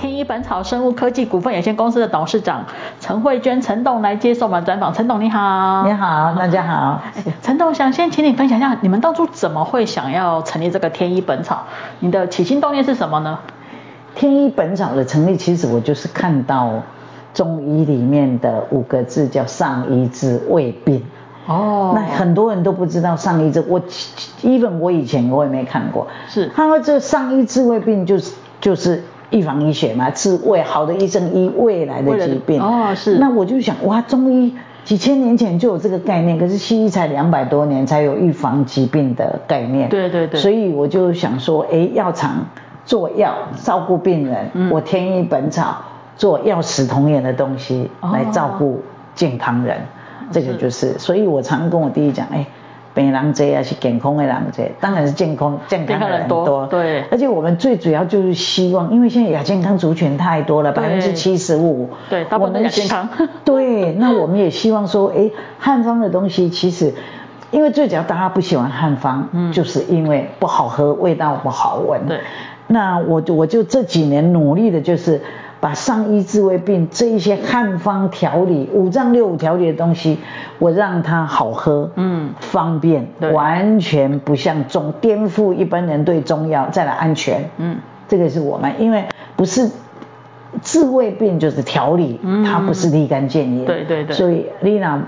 天一本草生物科技股份有限公司的董事长陈慧娟陈董来接受我们专访。陈董你好，你好，大家好。陈董想先请你分享一下，你们当初怎么会想要成立这个天一本草？你的起心动念是什么呢？天一本草的成立，其实我就是看到中医里面的五个字叫上医治未病。哦。那很多人都不知道上医治，我 even 我以前我也没看过。是。他说这上医治未病就是就是。预防医学嘛，治未好的医生医未来的疾病。哦，是。那我就想，哇，中医几千年前就有这个概念，可是西医才两百多年才有预防疾病的概念。对对对。所以我就想说，哎，药厂做药照顾病人，嗯、我天一本草做药食同源的东西来照顾健康人，哦、这个就是。所以我常跟我弟弟讲，哎。病人多还是健康的人多？当然是健康健康的人多。多对，而且我们最主要就是希望，因为现在亚健康族群太多了，百分之七十五。对，大部分亚健康。对，那我们也希望说，哎，汉方的东西其实，因为最主要大家不喜欢汉方，嗯，就是因为不好喝，味道不好闻。对，那我我就这几年努力的就是。把上医治未病这一些汉方调理、五脏六腑调理的东西，我让它好喝，嗯，方便，完全不像中颠覆一般人对中药，再来安全，嗯，这个是我们，因为不是治胃病就是调理，嗯，它不是立竿见影，对对对，所以你呢？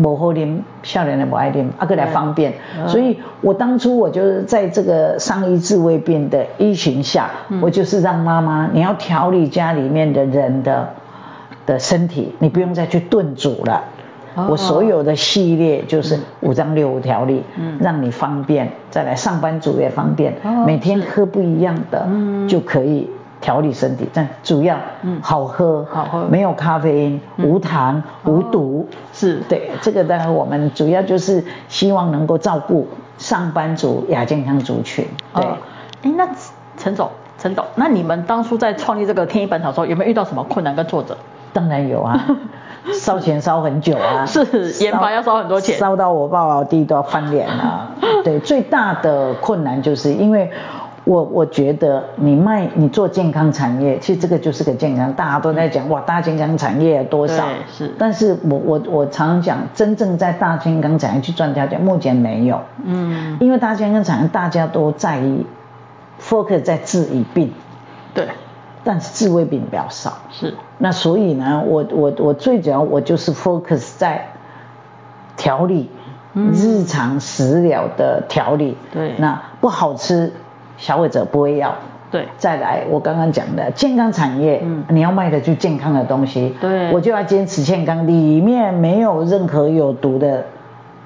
不好啉，少年的母爱啉，啊，个来方便，嗯、所以我当初我就是在这个上医治未病的疫情下，嗯、我就是让妈妈，你要调理家里面的人的的身体，你不用再去炖煮了，哦、我所有的系列就是五脏六腑调理，嗯，让你方便，再来上班族也方便，哦、每天喝不一样的，嗯，就可以。调理身体，但主要好喝，好喝，没有咖啡因，无糖，无毒，是对这个。当然，我们主要就是希望能够照顾上班族亚健康族群。对，哎，那陈总，陈总，那你们当初在创立这个天一本草的时候，有没有遇到什么困难跟挫折？当然有啊，烧钱烧很久啊，是研发要烧很多钱，烧到我爸爸我弟都要翻脸了。对，最大的困难就是因为。我我觉得你卖你做健康产业，其实这个就是个健康，大家都在讲哇，大健康产业多少？是。但是我我我常常讲，真正在大健康产业去赚大钱，目前没有。嗯。因为大健康产业大家都在意 focus 在治已病。对。但是治未病比较少。是。那所以呢，我我我最主要我就是 focus 在调理，嗯、日常食疗的调理。对。那不好吃。消费者不会要，对，再来我刚刚讲的健康产业，嗯，你要卖的就健康的东西，对，我就要坚持健康，里面没有任何有毒的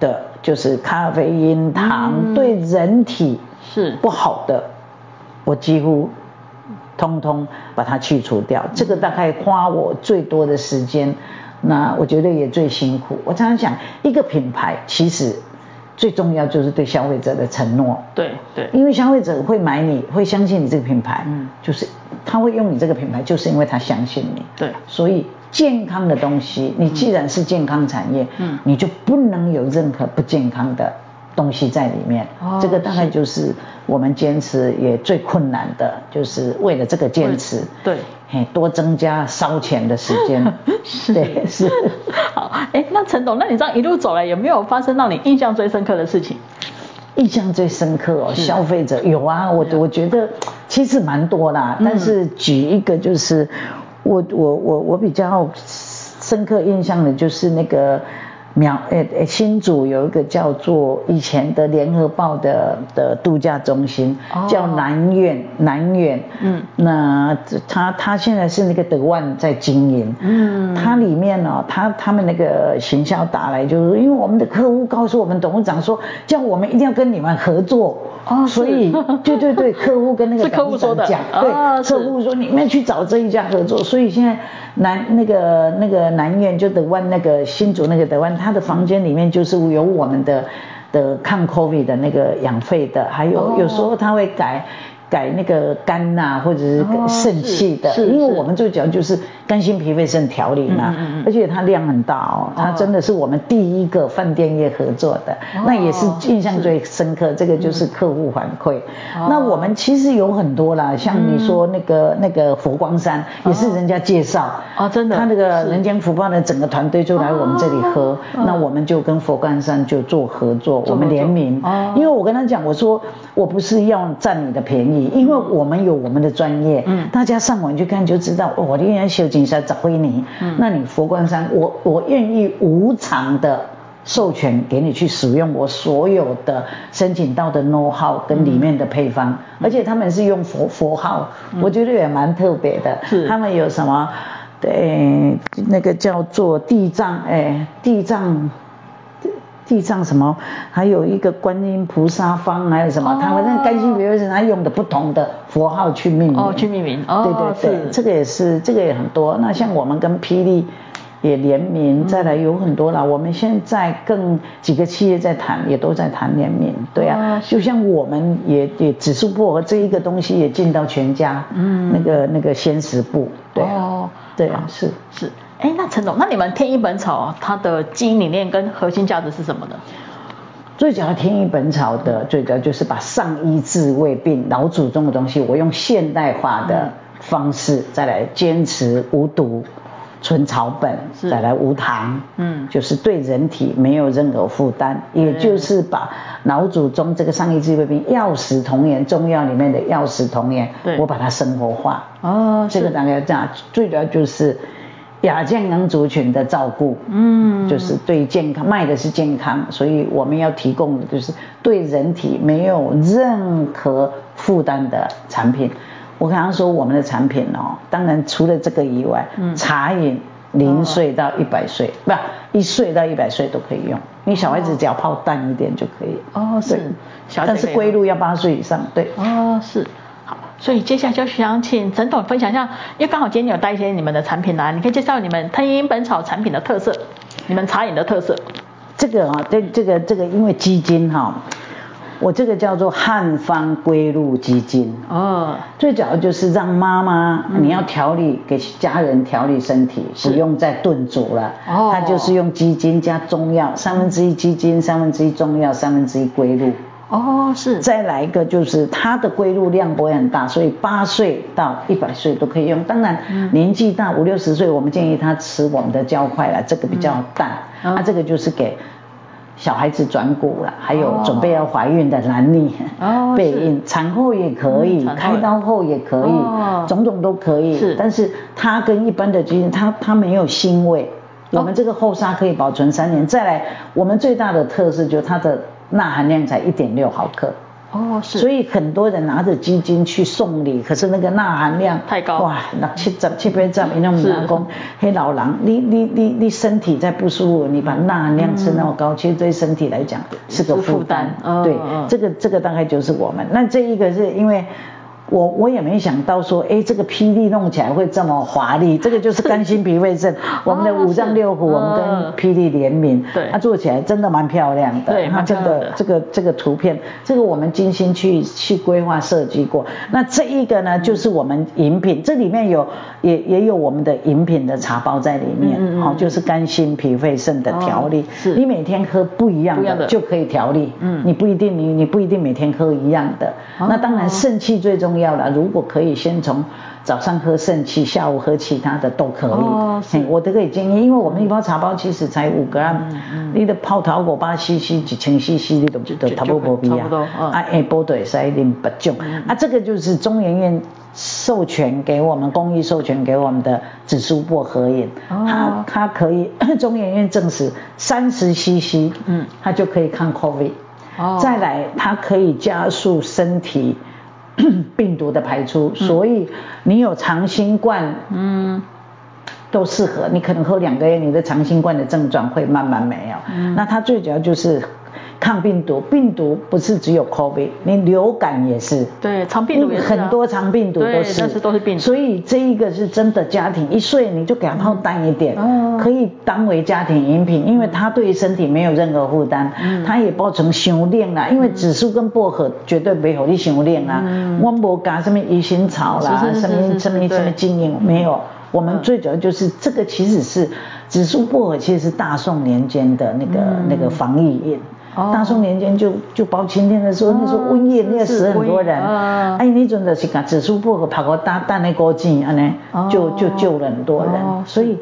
的，就是咖啡因、糖，嗯、对人体是。不好的，我几乎通通把它去除掉。嗯、这个大概花我最多的时间，那我觉得也最辛苦。我常常想，一个品牌其实。最重要就是对消费者的承诺，对对，因为消费者会买你，会相信你这个品牌，嗯，就是他会用你这个品牌，就是因为他相信你，对，所以健康的东西，你既然是健康产业，嗯，你就不能有任何不健康的东西在里面，哦，这个大概就是我们坚持也最困难的，就是为了这个坚持，对。嘿，多增加烧钱的时间，是对是。好，哎，那陈董，那你这样一路走来，有没有发生让你印象最深刻的事情？印象最深刻哦，消费者有啊，我我觉得其实蛮多啦，但是举一个就是，我我我我比较深刻印象的就是那个。苗诶诶，新竹有一个叫做以前的联合报的的度假中心，哦、叫南苑南苑，嗯，那他他现在是那个德万在经营，嗯，它里面呢、哦，他他们那个行销打来就是，因为我们的客户告诉我们董事长说，叫我们一定要跟你们合作，哦，所以对对对，客户跟那个 董事长讲，对，哦、客户说你们去找这一家合作，所以现在。南那个那个南院就德湾那个新竹那个德湾，他的房间里面就是有我们的的抗 COVID 的那个养肺的，还有有时候他会改改那个肝呐、啊，或者是肾气的，哦、因为我们最主要就是肝心脾肺肾调理嘛，嗯嗯嗯，而且它量很大哦，它真的是我们第一个饭店业合作的，哦、那也是印象最深刻，这个就是客户反馈。嗯、那我们其实有很多啦，像你说那个、嗯、那个佛光山也是人家介绍哦，真的，他那个人间福报的整个团队就来我们这里喝，哦、那我们就跟佛光山就做合作，我们联名，哦、因为我跟他讲，我说我不是要占你的便宜。因为我们有我们的专业，嗯，大家上网去看就知道，我愿意修金山找回你，嗯，那你佛光山，我我愿意无偿的授权给你去使用我所有的申请到的 know how 跟里面的配方，嗯、而且他们是用佛佛号，嗯、我觉得也蛮特别的，是，他们有什么，对，那个叫做地藏，哎，地藏。地藏什么，还有一个观音菩萨方，还有什么？哦、他反正甘心脾肺肾，他用的不同的佛号去命名。哦，去命名。哦，对对对，这个也是，这个也很多。那像我们跟霹雳也联名，嗯、再来有很多了。我们现在更几个企业在谈，也都在谈联名。对啊，哦、就像我们也也指数薄荷这一个东西也进到全家，嗯，那个那个鲜食部，对啊，哦、对啊，是是。哎，那陈总，那你们天一本草它的经营理念跟核心价值是什么呢？最主要天一本草的最主要就是把上医治未病老祖宗的东西，我用现代化的方式再来坚持无毒、纯草本，再来无糖，嗯，就是对人体没有任何负担，嗯、也就是把老祖宗这个上医治未病药食同源中药里面的药食同源，我把它生活化。哦，这个大概这样，最主要就是。亚健康族群的照顾，嗯，就是对健康卖的是健康，所以我们要提供的就是对人体没有任何负担的产品。我刚刚说我们的产品哦，当然除了这个以外，嗯，茶饮零岁到一百岁，不，一岁到一百岁都可以用。你小孩子只要泡淡一点就可以。哦，是，但是归路要八岁以上，对。哦，是。所以接下来就想请陈总分享一下，因为刚好今天有带一些你们的产品来，你可以介绍你们天一本草产品的特色，你们茶饮的特色。这个啊，这这个这个，因为鸡精哈，我这个叫做汉方归路鸡精哦，最主要就是让妈妈你要调理给家人调理身体，不用再炖煮了哦，它就是用鸡精加中药，三分之一鸡精，三分之一中药，三分之一归路。哦，是。再来一个就是它的归入量不会很大，所以八岁到一百岁都可以用。当然，年纪大五六十岁，我们建议他吃我们的胶块了，这个比较淡。那、嗯啊、这个就是给小孩子转骨了，还有准备要怀孕的男女，哦，备孕，产后也可以，嗯、开刀后也可以，哦、种种都可以。是。但是它跟一般的基因，它它没有腥味。我们这个后沙可以保存三年。再来，我们最大的特色就是它的。钠含量才一点六毫克。哦，是，所以很多人拿着鸡精去送礼，可是那个钠含量太高。哇，那七十七八十，因为我们老公，黑老狼，你你你你身体在不舒服，你把钠含量吃那么高，其实对身体来讲是个负担，对，这个这个大概就是我们，那这一个是因为。我我也没想到说，哎，这个霹雳弄起来会这么华丽，这个就是肝心脾肺肾，我们的五脏六腑，我们跟霹雳联名，对，它做起来真的蛮漂亮的，对，它这个这个这个图片，这个我们精心去去规划设计过。那这一个呢，就是我们饮品，这里面有也也有我们的饮品的茶包在里面，好，就是肝心脾肺肾的调理，是，你每天喝不一样的就可以调理，嗯，你不一定你你不一定每天喝一样的，那当然肾气最重要了，如果可以先从早上喝肾气，下午喝其他的都可以。哦，我都可以建议，因为我们一包茶包其实才五个，你的泡桃果八 cc 几千 cc，你都都差不多不一样。啊，哎，波对，塞林不重。啊，这个就是中研院授权给我们，公益授权给我们的紫苏薄荷饮。它它可以，中研院证实三十 cc，嗯，它就可以抗 COVID。哦。再来，它可以加速身体。病毒的排出，所以你有长新冠，嗯，都适合。你可能喝两个月，你的长新冠的症状会慢慢没有。嗯，那它最主要就是抗病毒，病毒不是只有 COVID，你流感也是。对，肠病毒也是、啊。很多肠病毒都是。但是都是病毒。所以这一个是真的家庭一岁你就给他泡淡一点，嗯、可以当为家庭饮品，因为它对于身体没有任何负担，嗯、它也包成修炼啦，因为紫苏跟薄荷绝对没有你修炼啊，我无加什么鱼腥草啦，什么什么什么精油没有。我们最主要就是这个，其实是紫苏薄荷，其实是大宋年间的那个、嗯、那个防疫饮。哦、大宋年间就就包青天的时候，哦、那时候瘟疫那死很多人。哦、哎，那种的是讲紫苏薄荷跑过大淡的锅剂，安尼就就救了很多人。哦、所以。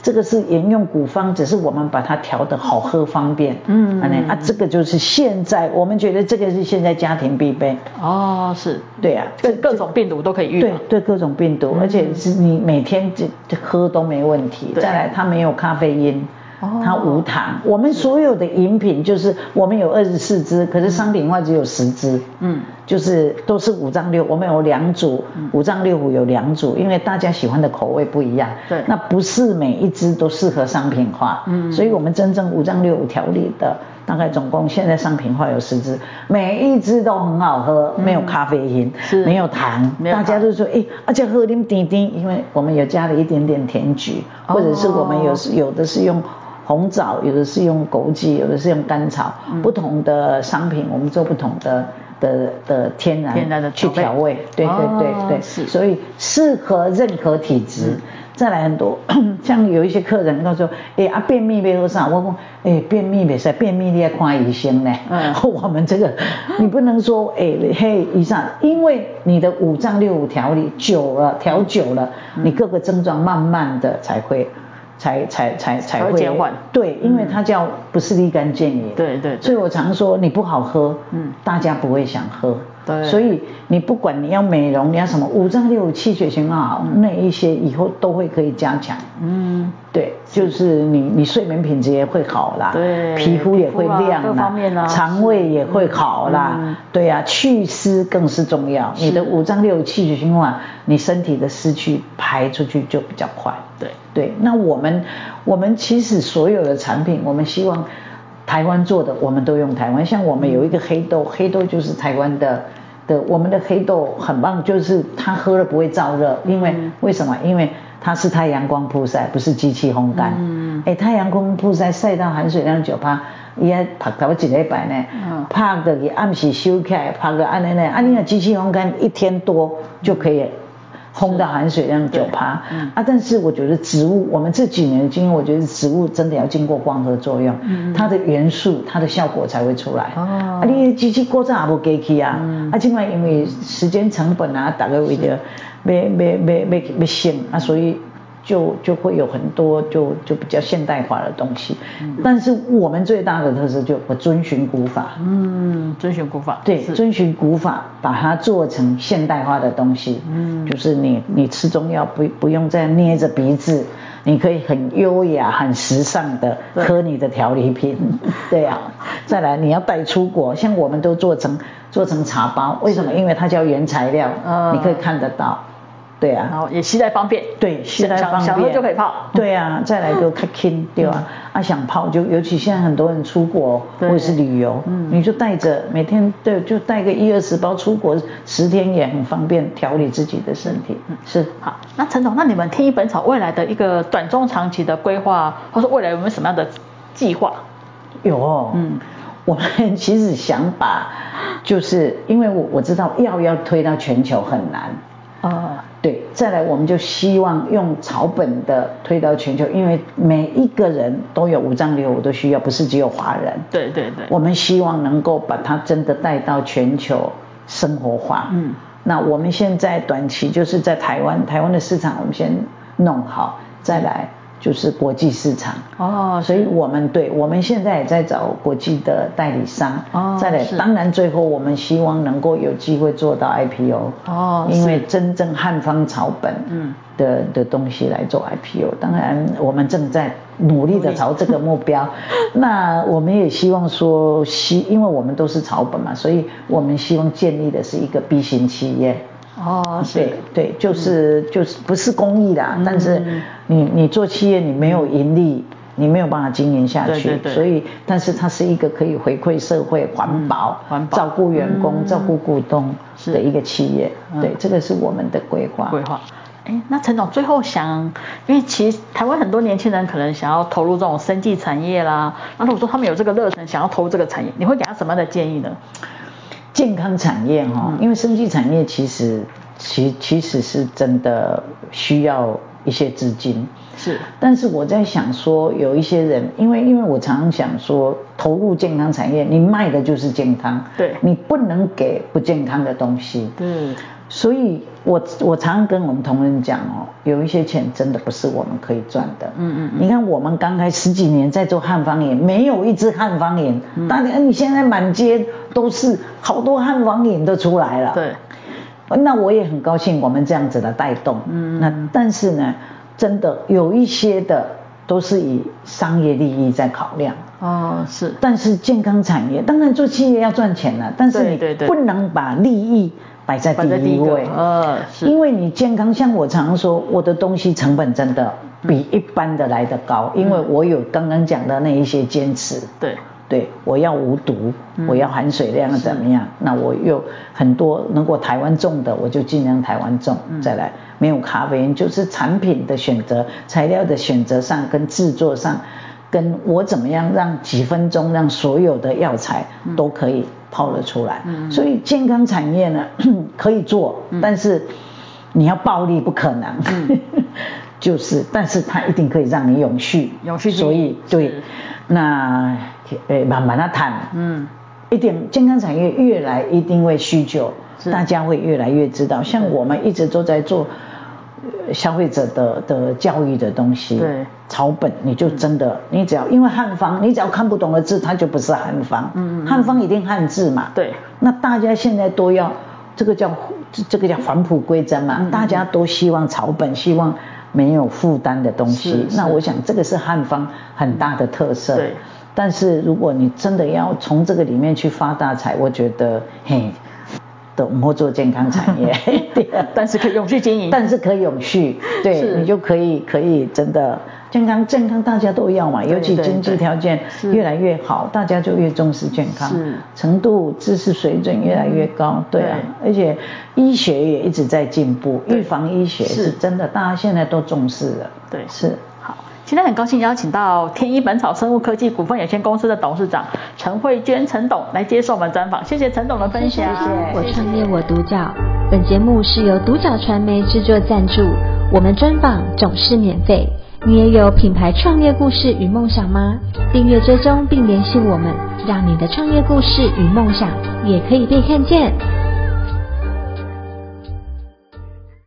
这个是沿用古方，只是我们把它调的好喝方便。嗯，啊，这个就是现在我们觉得这个是现在家庭必备。哦，是，对啊，各各种病毒都可以遇。对对，各种病毒，而且是你每天就就喝都没问题。再来，它没有咖啡因。它无糖，我们所有的饮品就是我们有二十四支，可是商品化只有十支，嗯，就是都是五脏六，我们有两组，五脏六腑有两组，因为大家喜欢的口味不一样，对，那不是每一支都适合商品化，嗯，所以我们真正五脏六腑调理的，大概总共现在商品化有十支，每一支都很好喝，没有咖啡因，是，没有糖，大家都说哎，而且喝点点点，因为我们有加了一点点甜菊，或者是我们有有的是用。红枣有的是用枸杞，有的是用甘草，嗯、不同的商品我们做不同的的的天然天然的去调味，对对对对，是，所以适合任何体质。嗯、再来很多，像有一些客人他说，哎啊便秘没有啥，我说哎便秘没事，便秘你要看医生呢。嗯，我们这个你不能说哎嘿医生，因为你的五脏六腑调理久了，调久了，嗯、你各个症状慢慢的才会。才才才才会减缓，对，因为它叫不是立竿见影，对对，所以我常说你不好喝，嗯，大家不会想喝，对，所以你不管你要美容，你要什么五脏六腑气血循环好，那一些以后都会可以加强，嗯，对，就是你你睡眠品质也会好啦，对，皮肤也会亮啦，肠胃也会好啦，对呀，祛湿更是重要，你的五脏六腑气血循环，你身体的湿气排出去就比较快。对对，那我们我们其实所有的产品，我们希望台湾做的，我们都用台湾。像我们有一个黑豆，黑豆就是台湾的的，我们的黑豆很棒，就是它喝了不会燥热，因为为什么？因为它是太阳光曝晒，不是机器烘干。嗯。哎，太阳光曝晒晒到含水量九趴，伊还拍到一礼拜呢。嗯。拍个给暗时收起来，拍个安尼呢，啊，你那机器烘干一天多就可以。烘的含水量九趴，嗯、啊，但是我觉得植物，我们这几年的经验，我觉得植物真的要经过光合作用，嗯、它的元素，它的效果才会出来。哦，啊，你机器过早也不给去啊，嗯、啊，另外因为时间成本啊，大概为着要要要要要省啊，所以。就就会有很多就就比较现代化的东西，嗯、但是我们最大的特色就我遵循古法，嗯，遵循古法，对，遵循古法把它做成现代化的东西，嗯，就是你你吃中药不不用再捏着鼻子，你可以很优雅很时尚的喝你的调理品，对呀、啊，再来你要带出国，像我们都做成做成茶包，为什么？因为它叫原材料，嗯，你可以看得到。对啊，然后也携带方便，对，携带方便，想喝就可以泡。对啊，再来就开轻，对吧？啊，想泡就，尤其现在很多人出国或者是旅游，嗯，你就带着每天对，就带个一二十包出国十天也很方便调理自己的身体。嗯，是。好，那陈总，那你们天一本草未来的一个短中长期的规划，或者未来有没有什么样的计划？有，嗯，我们其实想把，就是因为我我知道药要推到全球很难。啊，对，再来我们就希望用草本的推到全球，因为每一个人都有五脏六腑都需要，不是只有华人。对对对。我们希望能够把它真的带到全球生活化。嗯。那我们现在短期就是在台湾，台湾的市场我们先弄好，再来。就是国际市场。哦，所以我们对，我们现在也在找国际的代理商。哦，再来，当然最后我们希望能够有机会做到 IPO 哦，因为真正汉方草本嗯。的的东西来做 IPO，当然我们正在努力的朝这个目标，那我们也希望说希，因为我们都是草本嘛，所以我们希望建立的是一个 B 型企业。哦，对对，就是就是不是公益啦，但是你你做企业你没有盈利，你没有办法经营下去。对对对。所以，但是它是一个可以回馈社会、环保、环保、照顾员工、照顾股东的一个企业。对，这个是我们的规划。规划。哎，那陈总最后想，因为其实台湾很多年轻人可能想要投入这种生技产业啦，那如果说他们有这个热忱，想要投入这个产业，你会给他什么样的建议呢？健康产业哈，因为生技产业其实其其实是真的需要一些资金，是。但是我在想说，有一些人，因为因为我常常想说，投入健康产业，你卖的就是健康，对，你不能给不健康的东西，对。所以我我常常跟我们同仁讲哦，有一些钱真的不是我们可以赚的。嗯嗯。你看我们刚开十几年在做汉方眼，没有一只汉方眼。嗯。大家你现在满街都是好多汉方眼都出来了。对。那我也很高兴我们这样子的带动。嗯。那但是呢，真的有一些的都是以商业利益在考量。哦，是。但是健康产业，当然做企业要赚钱了，但是你不能把利益。摆在第一位，呃，是，因为你健康，像我常常说，我的东西成本真的比一般的来得高，因为我有刚刚讲的那一些坚持，对，对，我要无毒，我要含水量怎么样，那我有很多如果台湾种的，我就尽量台湾种，再来。没有咖啡因，就是产品的选择、材料的选择上跟制作上，跟我怎么样让几分钟让所有的药材都可以。泡了出来，所以健康产业呢 可以做，但是你要暴利不可能，就是，但是它一定可以让你永续，永续。所以对，那诶慢慢的谈，嗯，一点健康产业越来一定会需求，大家会越来越知道，像我们一直都在做。消费者的的教育的东西，对，草本你就真的，你只要因为汉方，你只要看不懂的字，它就不是汉方。嗯嗯。汉方一定汉字嘛。对。那大家现在都要这个叫这个叫返璞归真嘛，大家都希望草本，希望没有负担的东西。那我想这个是汉方很大的特色。对。但是如果你真的要从这个里面去发大财，我觉得嘿。懂或做健康产业，但是可以永续经营，但是可以永续，对，你就可以可以真的健康健康大家都要嘛，尤其经济条件越来越好，大家就越重视健康，程度知识水准越来越高，对啊，而且医学也一直在进步，预防医学是。真的，大家现在都重视了，对，是。今天很高兴邀请到天一本草生物科技股份有限公司的董事长陈慧娟陈董来接受我们专访，谢谢陈董的分享。谢谢。我创业我独角，本节目是由独角传媒制作赞助，我们专访总是免费。你也有品牌创业故事与梦想吗？订阅追踪并联系我们，让你的创业故事与梦想也可以被看见。